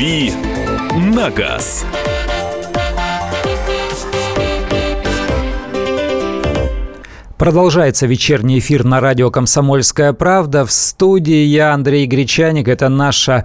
«Дави на газ». Продолжается вечерний эфир на радио «Комсомольская правда». В студии я, Андрей Гречаник. Это наша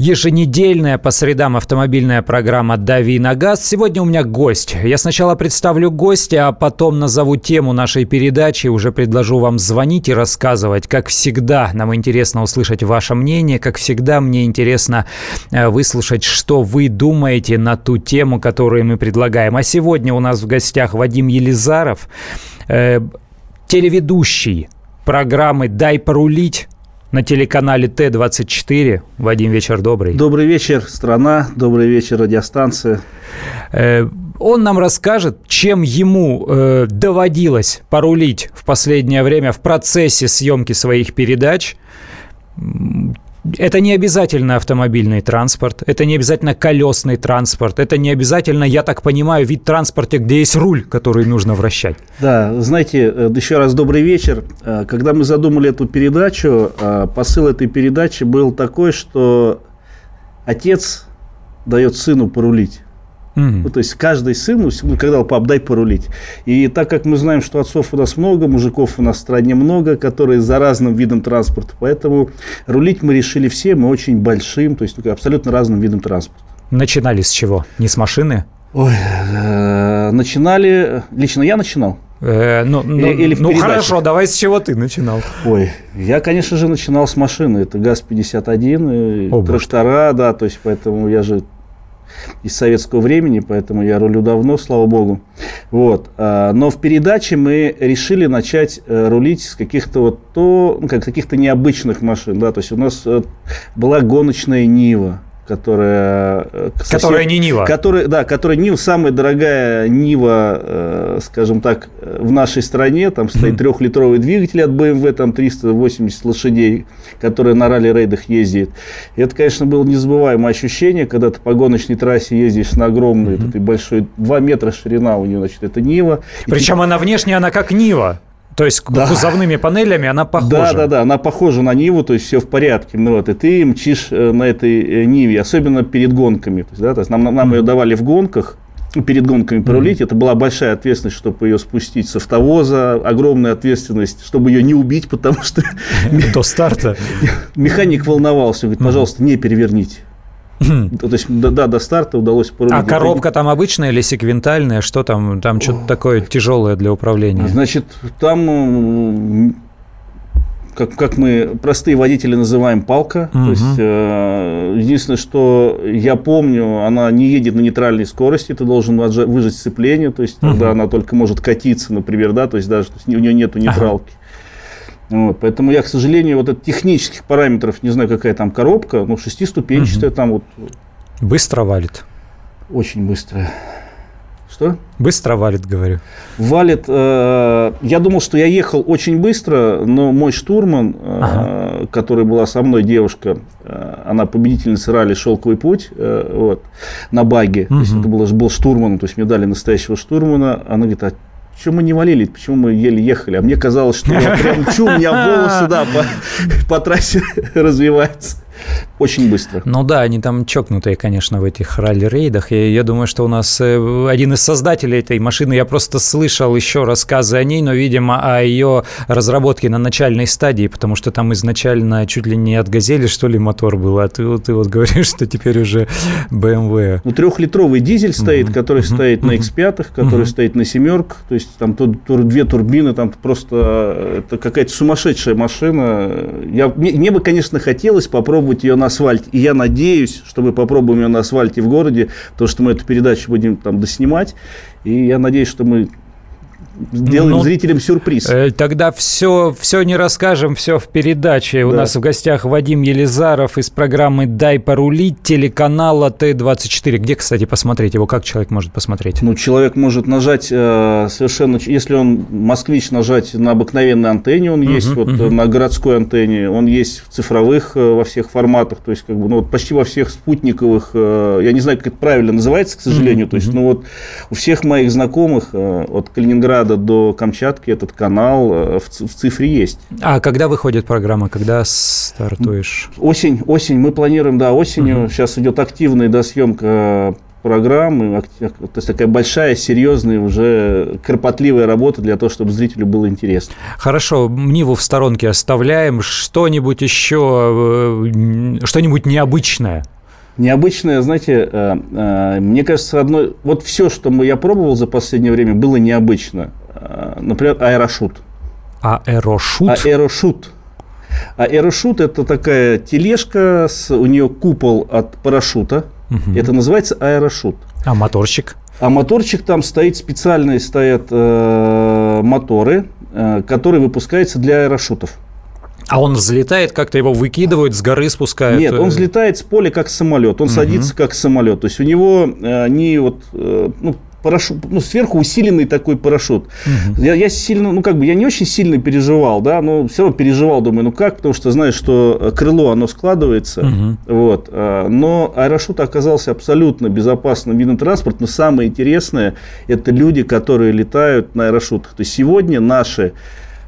еженедельная по средам автомобильная программа «Дави на газ». Сегодня у меня гость. Я сначала представлю гостя, а потом назову тему нашей передачи. Уже предложу вам звонить и рассказывать. Как всегда, нам интересно услышать ваше мнение. Как всегда, мне интересно э, выслушать, что вы думаете на ту тему, которую мы предлагаем. А сегодня у нас в гостях Вадим Елизаров – э, телеведущий программы «Дай порулить» на телеканале Т-24. Вадим, вечер добрый. Добрый вечер, страна. Добрый вечер, радиостанция. Э, он нам расскажет, чем ему э, доводилось порулить в последнее время в процессе съемки своих передач это не обязательно автомобильный транспорт, это не обязательно колесный транспорт, это не обязательно, я так понимаю, вид транспорта, где есть руль, который нужно вращать. Да, знаете, э, еще раз добрый вечер. Э, когда мы задумали эту передачу, э, посыл этой передачи был такой, что отец дает сыну порулить. Mm-hmm. Ну, то есть каждый сын, ну, когда пап, дай порулить. И так как мы знаем, что отцов у нас много, мужиков у нас в стране много, которые за разным видом транспорта, поэтому рулить мы решили все, мы очень большим, то есть абсолютно разным видом транспорта. Начинали с чего? Не с машины? Ой, э, начинали, лично я начинал. Э, ну, ну, Или ну хорошо, давай с чего ты начинал? Ой, я, конечно же, начинал с машины. Это ГАЗ-51, трактора, да, то есть поэтому я же из советского времени, поэтому я рулю давно, слава богу. Вот. А, но в передаче мы решили начать э, рулить с каких-то вот то, ну, как каких-то необычных машин, да, то есть у нас э, была гоночная Нива, которая... Э, сосед, которая не Нива. Которая, да, которая Нива, самая дорогая Нива, э, скажем так, в нашей стране. Там стоит трехлитровый двигатель от BMW, там 380 лошадей, которая на ралли-рейдах ездит. И это, конечно, было незабываемое ощущение, когда ты по гоночной трассе ездишь на огромной, mm-hmm. этой большой, 2 метра ширина у нее, значит, это Нива. Причем ты... она внешне, она как Нива. То есть да. кузовными панелями она похожа. Да, да, да, она похожа на Ниву, то есть все в порядке. Ну, вот, и ты мчишь э, на этой э, Ниве, особенно перед гонками. То есть, да, то есть нам, нам ее давали в гонках, ну, перед гонками порулить. Mm-hmm. Это была большая ответственность, чтобы ее спустить с автовоза, огромная ответственность, чтобы ее не убить, потому что... До старта. Механик волновался, говорит, пожалуйста, не переверните. То есть, да, до старта удалось. А коробка там обычная или секвентальная? Что там? Там что-то такое тяжелое для управления? Значит, там как, как мы простые водители называем палка. Угу. То есть, э, единственное, что я помню, она не едет на нейтральной скорости, ты должен выжать сцепление, то есть угу. тогда она только может катиться, например, да, то есть даже то есть, у нее нету нейтралки. Ага. Вот, поэтому я, к сожалению, вот от технических параметров не знаю, какая там коробка, ну, шестиступенчатая угу. там вот. Быстро валит? Очень быстро. Что? Быстро валит, говорю. Валит. Э, я думал, что я ехал очень быстро, но мой штурман, э, ага. который была со мной девушка, э, она победительница ралли «Шелковый путь» э, вот, на баге. Угу. То есть это был, был штурман, то есть мне дали настоящего штурмана. Она говорит, а Почему мы не валили, почему мы еле ехали? А мне казалось, что я прям чу, у меня волосы, да, по, по трассе развиваются. Очень быстро. Ну да, они там чокнутые, конечно, в этих ралли-рейдах. И я думаю, что у нас э, один из создателей этой машины, я просто слышал еще рассказы о ней, но, видимо, о ее разработке на начальной стадии, потому что там изначально чуть ли не от «Газели», что ли, мотор был, а ты, ты вот говоришь, что теперь уже BMW. Ну, трехлитровый дизель стоит, mm-hmm. который mm-hmm. стоит на X5, который mm-hmm. стоит на семерках, то есть там тут, тут две турбины, там просто э, это какая-то сумасшедшая машина. Я, мне, мне бы, конечно, хотелось попробовать ее на асфальте. И я надеюсь, что мы попробуем ее на асфальте в городе, потому что мы эту передачу будем там доснимать. И я надеюсь, что мы сделаем ну, зрителям сюрприз. Э, тогда все, все не расскажем, все в передаче. Да. У нас в гостях Вадим Елизаров из программы «Дай порулить» телеканала Т-24. Где, кстати, посмотреть его? Как человек может посмотреть? Ну, человек может нажать э, совершенно... Если он москвич, нажать на обыкновенной антенне, он uh-huh, есть, вот uh-huh. на городской антенне, он есть в цифровых э, во всех форматах, то есть как бы, ну, вот почти во всех спутниковых, э, я не знаю, как это правильно называется, к сожалению, uh-huh, то есть, uh-huh. ну, вот у всех моих знакомых э, от Калининграда Калининграда до Камчатки этот канал э, в, цифре есть. А когда выходит программа, когда стартуешь? Осень, осень. Мы планируем, да, осенью. Угу. Сейчас идет активная досъемка программы, то есть такая большая, серьезная, уже кропотливая работа для того, чтобы зрителю было интересно. Хорошо, Ниву в сторонке оставляем. Что-нибудь еще, э, что-нибудь необычное? Необычное, знаете, э, э, мне кажется, одно, вот все, что я пробовал за последнее время, было необычно. Например, аэрошут. Аэрошут? Аэрошут. Аэрошут – это такая тележка, с, у нее купол от парашюта – Угу. Это называется аэрошут. А моторчик? А моторчик там стоит специальные стоят э, моторы, э, которые выпускаются для аэрошутов. А он взлетает, как-то его выкидывают, с горы спускают? Нет, он взлетает с поля как самолет, он угу. садится как самолет. То есть у него э, не вот, э, ну, парашют, ну, сверху усиленный такой парашют. Угу. Я, я сильно, ну, как бы, я не очень сильно переживал, да, но все равно переживал, думаю, ну, как, потому что знаешь, что э, крыло, оно складывается, угу. вот, а, но аэрошут оказался абсолютно безопасным видом транспорта, но самое интересное, это люди, которые летают на аэрошутах. То есть, сегодня наши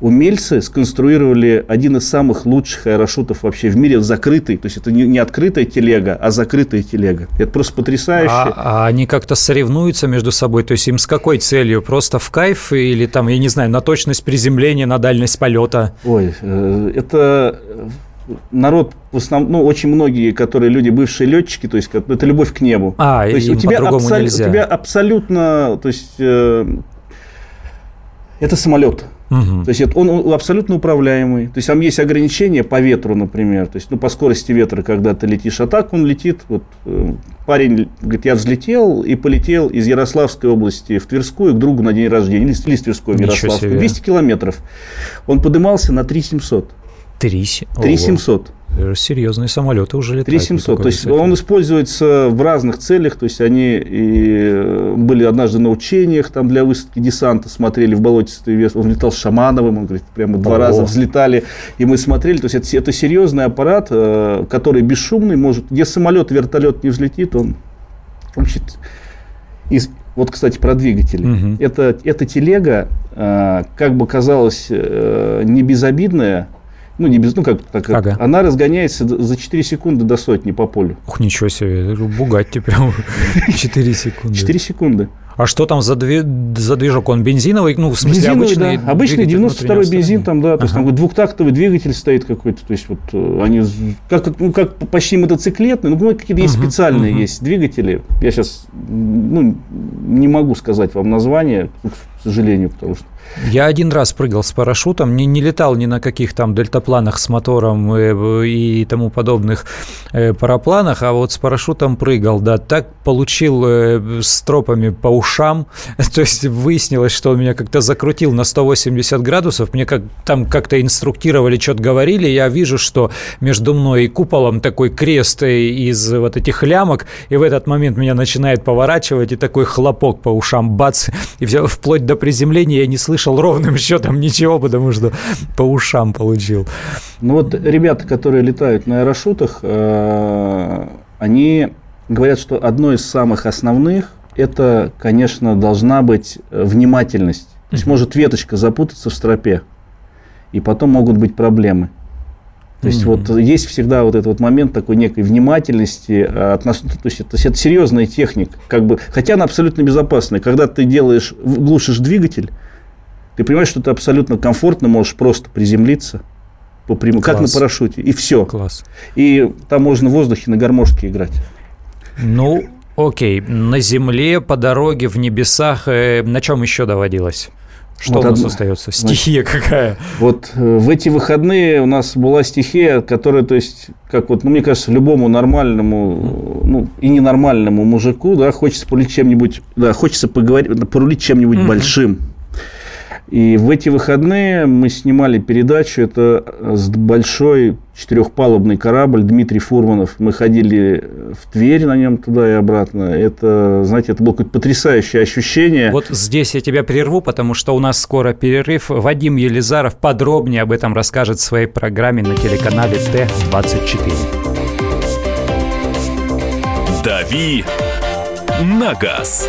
умельцы сконструировали один из самых лучших аэрошутов вообще в мире, закрытый. То есть это не, не открытая телега, а закрытая телега. Это просто потрясающе. А, а они как-то соревнуются между собой? То есть им с какой целью? Просто в кайф или там, я не знаю, на точность приземления, на дальность полета? Ой, э, это народ в основном, ну, очень многие, которые люди, бывшие летчики, то есть это любовь к небу. А, то есть у тебя, абсол... у тебя абсолютно, то есть э, это самолет. Угу. То есть это он абсолютно управляемый. То есть там есть ограничения по ветру, например. То есть ну, по скорости ветра, когда ты летишь, а так он летит. Вот, э, парень говорит, я взлетел и полетел из Ярославской области в Тверскую к другу на день рождения. Или из Тверской в Ярославскую. 200 километров. Он подымался на 3700. 3700. Серьезные самолеты уже летают. 3700. То есть он используется в разных целях. То есть они и э, были однажды на учениях там для высадки десанта, смотрели в болотистый вес. Он летал с Шамановым, он говорит, прямо два Ого. раза взлетали, и мы смотрели. То есть это, это серьезный аппарат, э, который бесшумный, может, где самолет, вертолет не взлетит, он, он из, вот, кстати, про двигатели. Угу. Это, эта телега, э, как бы казалось, не безобидная, ну, не без, ну, как, так, ага. она разгоняется за 4 секунды до сотни по полю. Ух, ничего себе, Бугатти прям 4 секунды. 4 секунды. А что там за, две, за движок? Он бензиновый? Ну, в смысле, бензиновый, обычный? Да. Обычный 92-й бензин там, да. То ага. есть там двухтактовый двигатель стоит какой-то. То есть вот э, они как, ну, как почти мотоциклетные, ну, какие-то есть uh специальные uh есть двигатели. Я сейчас ну, не могу сказать вам название, к сожалению, потому что я один раз прыгал с парашютом, не, не летал ни на каких там дельтапланах с мотором и, и тому подобных э, парапланах, а вот с парашютом прыгал, да, так получил э, с тропами по ушам, то есть выяснилось, что он меня как-то закрутил на 180 градусов, мне как там как-то инструктировали, что-то говорили, я вижу, что между мной и куполом такой крест из вот этих лямок, и в этот момент меня начинает поворачивать, и такой хлопок по ушам, бац, и все, вплоть до приземления. Я не слышал ровным счетом ничего, потому что по ушам получил. Ну вот ребята, которые летают на аэрошутах, э, они говорят, что одно из самых основных это, конечно, должна быть внимательность. То есть может веточка запутаться в стропе, и потом могут быть проблемы. То есть mm-hmm. вот есть всегда вот этот вот момент такой некой внимательности, э, отнош... то, есть это, то есть это серьезная техника, как бы, хотя она абсолютно безопасная. Когда ты делаешь, глушишь двигатель, ты понимаешь, что ты абсолютно комфортно можешь просто приземлиться, по прям... как на парашюте, и все. Класс. И там можно в воздухе на гармошке играть. Ну, окей. На земле, по дороге, в небесах, э, на чем еще доводилось? Что вот у нас одна, остается? Стихия значит, какая? Вот э, в эти выходные у нас была стихия, которая, то есть, как вот, ну, мне кажется, любому нормальному, ну, и ненормальному мужику, да, хочется порулить чем-нибудь, да, хочется поговорить, порулить чем-нибудь mm-hmm. большим. И в эти выходные мы снимали передачу, это с большой четырехпалубный корабль Дмитрий Фурманов. Мы ходили в Тверь на нем туда и обратно. Это, знаете, это было какое-то потрясающее ощущение. Вот здесь я тебя прерву, потому что у нас скоро перерыв. Вадим Елизаров подробнее об этом расскажет в своей программе на телеканале Т-24. «Дави на газ».